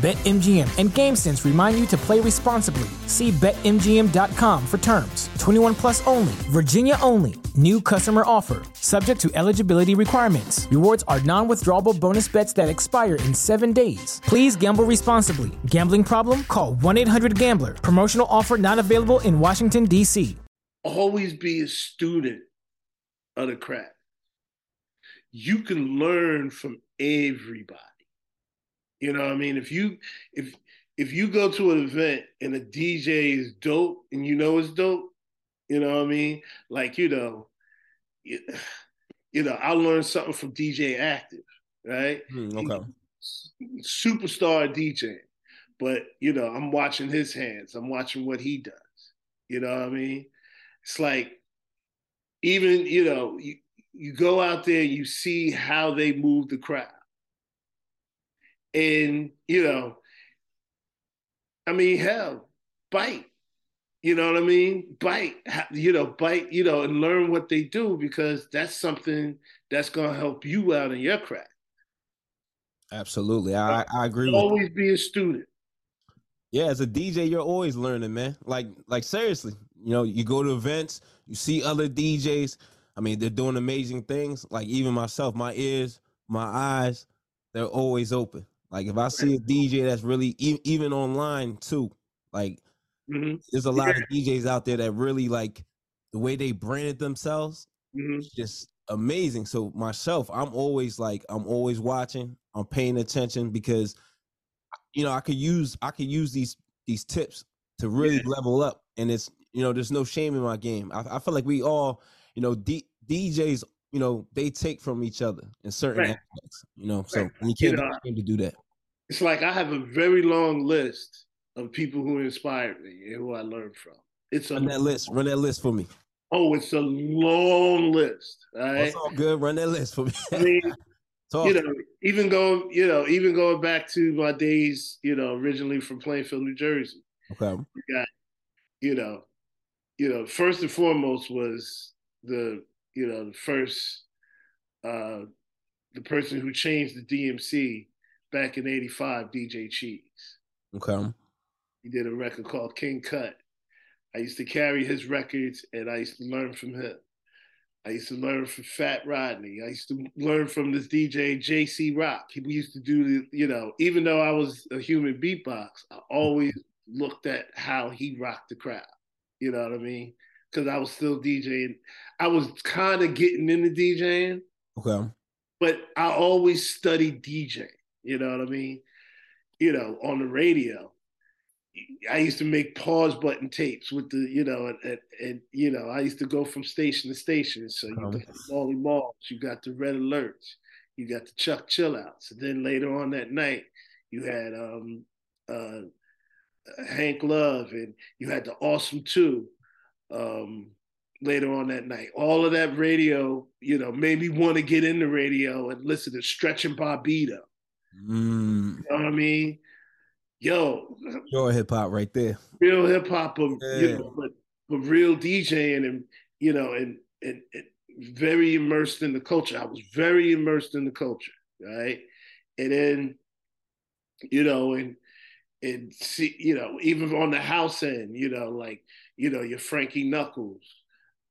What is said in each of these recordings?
BetMGM and GameSense remind you to play responsibly. See BetMGM.com for terms. 21 plus only, Virginia only. New customer offer, subject to eligibility requirements. Rewards are non withdrawable bonus bets that expire in seven days. Please gamble responsibly. Gambling problem? Call 1 800 Gambler. Promotional offer not available in Washington, D.C. Always be a student of the craft. You can learn from everybody. You know what I mean? If you if if you go to an event and a DJ is dope and you know it's dope, you know what I mean? Like, you know, you, you know, I learned something from DJ Aktive, right? Mm, okay. Superstar DJ. But, you know, I'm watching his hands. I'm watching what he does. You know what I mean? It's like even, you know, you, you go out there, you see how they move the crowd and you know, I mean, hell, bite. You know what I mean? Bite, you know, bite, you know, and learn what they do because that's something that's gonna help you out in your craft. Absolutely, I I agree. Always be a student. Yeah, as a DJ, you're always learning, man. Like like seriously, you know, you go to events, you see other DJs. I mean, they're doing amazing things. Like even myself, my ears, my eyes, they're always open. Like if I see a DJ that's really even online too, like mm-hmm. there's a lot yeah. of DJs out there that really like the way they branded themselves, mm-hmm. just amazing. So myself, I'm always like I'm always watching, I'm paying attention because you know I could use I could use these these tips to really yeah. level up, and it's you know there's no shame in my game. I, I feel like we all you know D, DJs you know they take from each other in certain right. aspects. You know, so right. you can't you know, to do that. It's like I have a very long list of people who inspired me and who I learned from. It's a, run that list. Run that list for me. Oh, it's a long list. All right? That's all good. Run that list for me. I mean, you know, even going, you know, even going back to my days, you know, originally from Plainfield, New Jersey. Okay. You got, you know, you know, first and foremost was the you know, the first, uh, the person who changed the DMC back in 85, DJ Cheese. Okay. He did a record called King Kut. I used to carry his records and I used to learn from him. I used to learn from Fat Rodney. I used to learn from this DJ JC Rock. He used to do the, you know, even though I was a human beatbox, I always looked at how he rocked the crowd. You know what I mean? Because I was still DJing. I was kind of getting into DJing. Okay. But I always studied DJ. You know what I mean? You know, on the radio. I used to make pause button tapes with the, you know, and, and, and you know, I used to go from station to station. So you got the Marley Marls, you got the Red Alerts, you got the Chuck Chillouts. And then later on that night, you had um, uh, Hank Love and you had the Awesome Two um, later on that night. All of that radio, you know, made me want to get into radio and listen to Stretch and Bobbito. Mm. You know what I mean? Yo, pure hip hop right there. Real hip hop, yeah. you know, but but real DJing and you know, and, and and very immersed in the culture. I was very immersed in the culture, right? And then, you know, and and see, you know, even on the house end, you know, like you know, your Frankie Knuckles,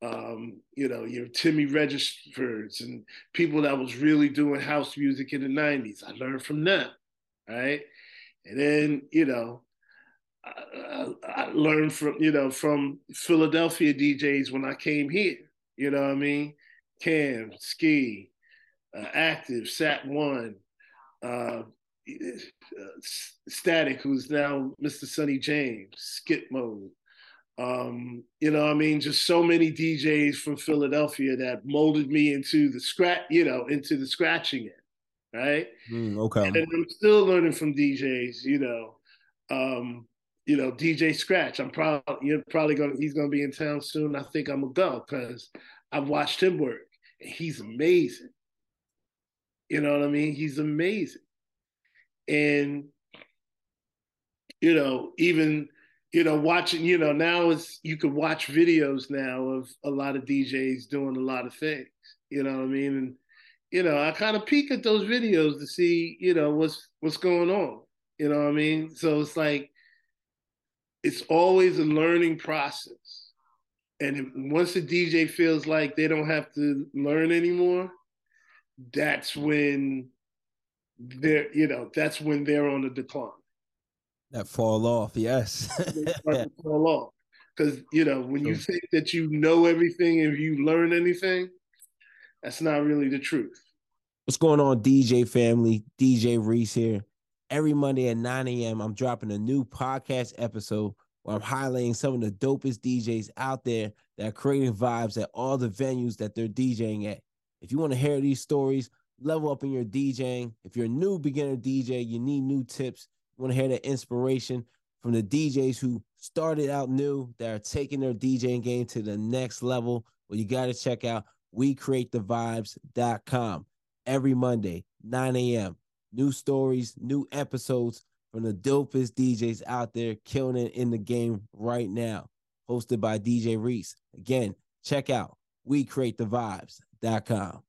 um, you know, your Timmy Regisfords and people that was really doing house music in the 90s. I learned from them, right? And then, you know, I, I, learned from, you know, from Philadelphia DJs when I came here, you know what I mean? Cam, Ski, uh, Aktive, Sat One, uh, uh, Static, who's now Mr. Sonny James, Skip Mode, Um, you know, I mean, just so many DJs from Philadelphia that molded me into the scratch, you know, into the scratching it, right? Mm, okay. And I'm still learning from DJs, you know. Um, you know, DJ Scratch. I'm probably you're probably gonna he's gonna be in town soon. I think I'm gonna go because I've watched him work. And he's amazing. You know what I mean? He's amazing. And you know, even you know, watching, you know, now it's you can watch videos now of a lot of DJs doing a lot of things. You know what I mean? And you know, I kind of peek at those videos to see, you know, what's what's going on. You know what I mean? So it's like it's always a learning process. And once the DJ feels like they don't have to learn anymore, that's when they're, you know, that's when they're on the decline. That fall off, yes. fall off. Because, you know, when you think that you know everything and you learn anything, that's not really the truth. What's going on, DJ family? DJ Reese here. Every Monday at 9 a.m., I'm dropping a new podcast episode where I'm highlighting some of the dopest DJs out there that are creating vibes at all the venues that they're DJing at. If you want to hear these stories, level up in your DJing. If you're a new beginner DJ, you need new tips, want to hear the inspiration from the DJs who started out new that are taking their DJing game to the next level, well, you got to check out WeCreateTheVibes.com every Monday, 9 a.m. New stories, new episodes from the dopest DJs out there killing it in the game right now. Hosted by DJ Reese. Again, check out WeCreateTheVibes.com.